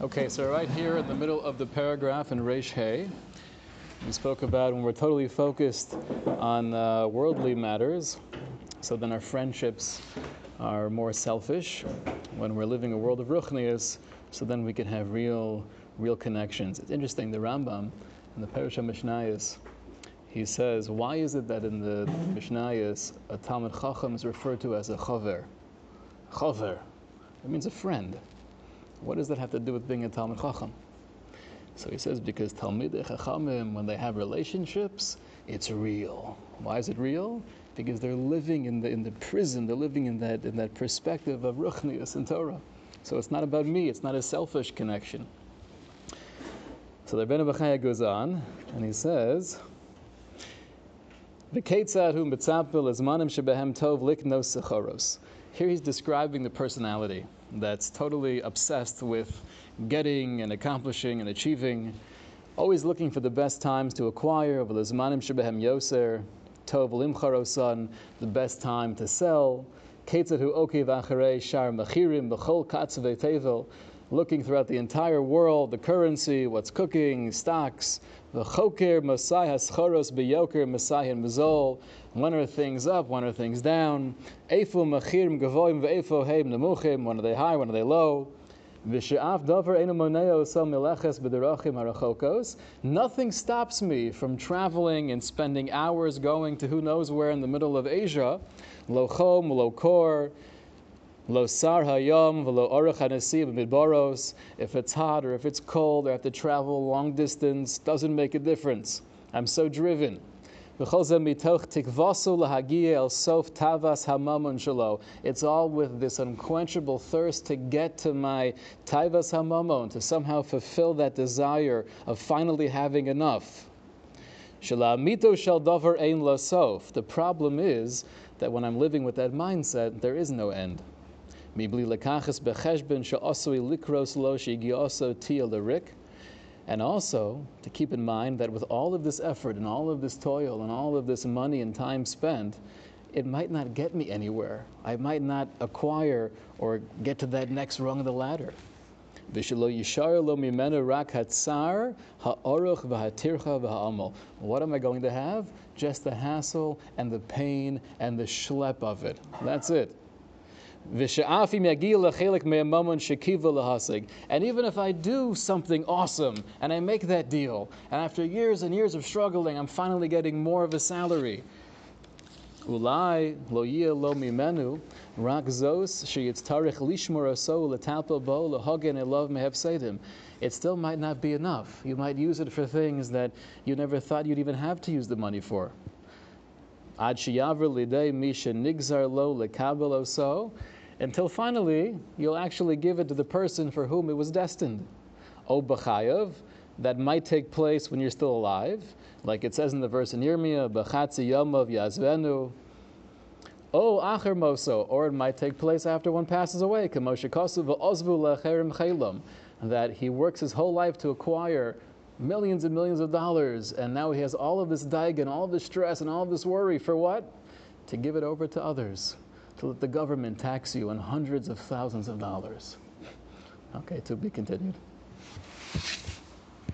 Okay, so right here in the middle of the paragraph in Reish Hay, we spoke about when we're totally focused on uh, worldly matters, so then our friendships are more selfish. When we're living a world of ruchnius, so then we can have real, real connections. It's interesting, the Rambam in the Peirush HaMishnayos, he says, why is it that in the Mishnayos a Talmud Chacham is referred to as a chaver? Chaver. It means a friend. What does that have to do with being a Talmud Chacham? So he says, because Talmidei Chachamim, when they have relationships, it's real. Why is it real? Because they're living in the, in the prison, they're living in that, in that perspective of Ruchnius and Torah. So it's not about me, it's not a selfish connection. So the Rebbeinu Bechaya goes on, and he says, the V'ketzad hu mitzapil ezmanim shebehem tov liknos sechoros. Here he's describing the personality that's totally obsessed with getting and accomplishing and achieving, always looking for the best times to acquire, yoser, tov limcharosan, the best time to sell, shar looking throughout the entire world, the currency, what's cooking, stocks, the choker, masai haschoros beyoker, masai and mazol. When are things up? When are things down? Efo machirim gavoim ve'efo heim nemuchim. When are they high? When are they low? Nothing stops me from traveling and spending hours going to who knows where in the middle of Asia. Lo chom, lo kor, Lo sar hayom v'lo orach midbaros. If it's hot or if it's cold, or I have to travel long distance. Doesn't make a difference. I'm so driven. It's all with this unquenchable thirst to get to my taivas hamamon, to somehow fulfill that desire of finally having enough. The problem is that when I'm living with that mindset, there is no end. And also to keep in mind that with all of this effort and all of this toil and all of this money and time spent, it might not get me anywhere. I might not acquire or get to that next rung of the ladder. What am I going to have? Just the hassle and the pain and the schlep of it. That's it. And even if I do something awesome and I make that deal, and after years and years of struggling, I'm finally getting more of a salary. Rak zos bo It still might not be enough. You might use it for things that you never thought you'd even have to use the money for. Ad sheyaver lidei misha nigzar lo lekabel oso until finally you'll actually give it to the person for whom it was destined. O b'chayav, that might take place when you're still alive, like it says in the verse in Yirmiyah, b'chatzi yomov yazvenu. O acher moso, or it might take place after one passes away, k'moshe kosu v'ozvu lecherim that he works his whole life to acquire millions and millions of dollars, and now he has all of this daig and all of this stress and all of this worry for what? To give it over to others to let the government tax you on hundreds of thousands of dollars. Okay, to be continued.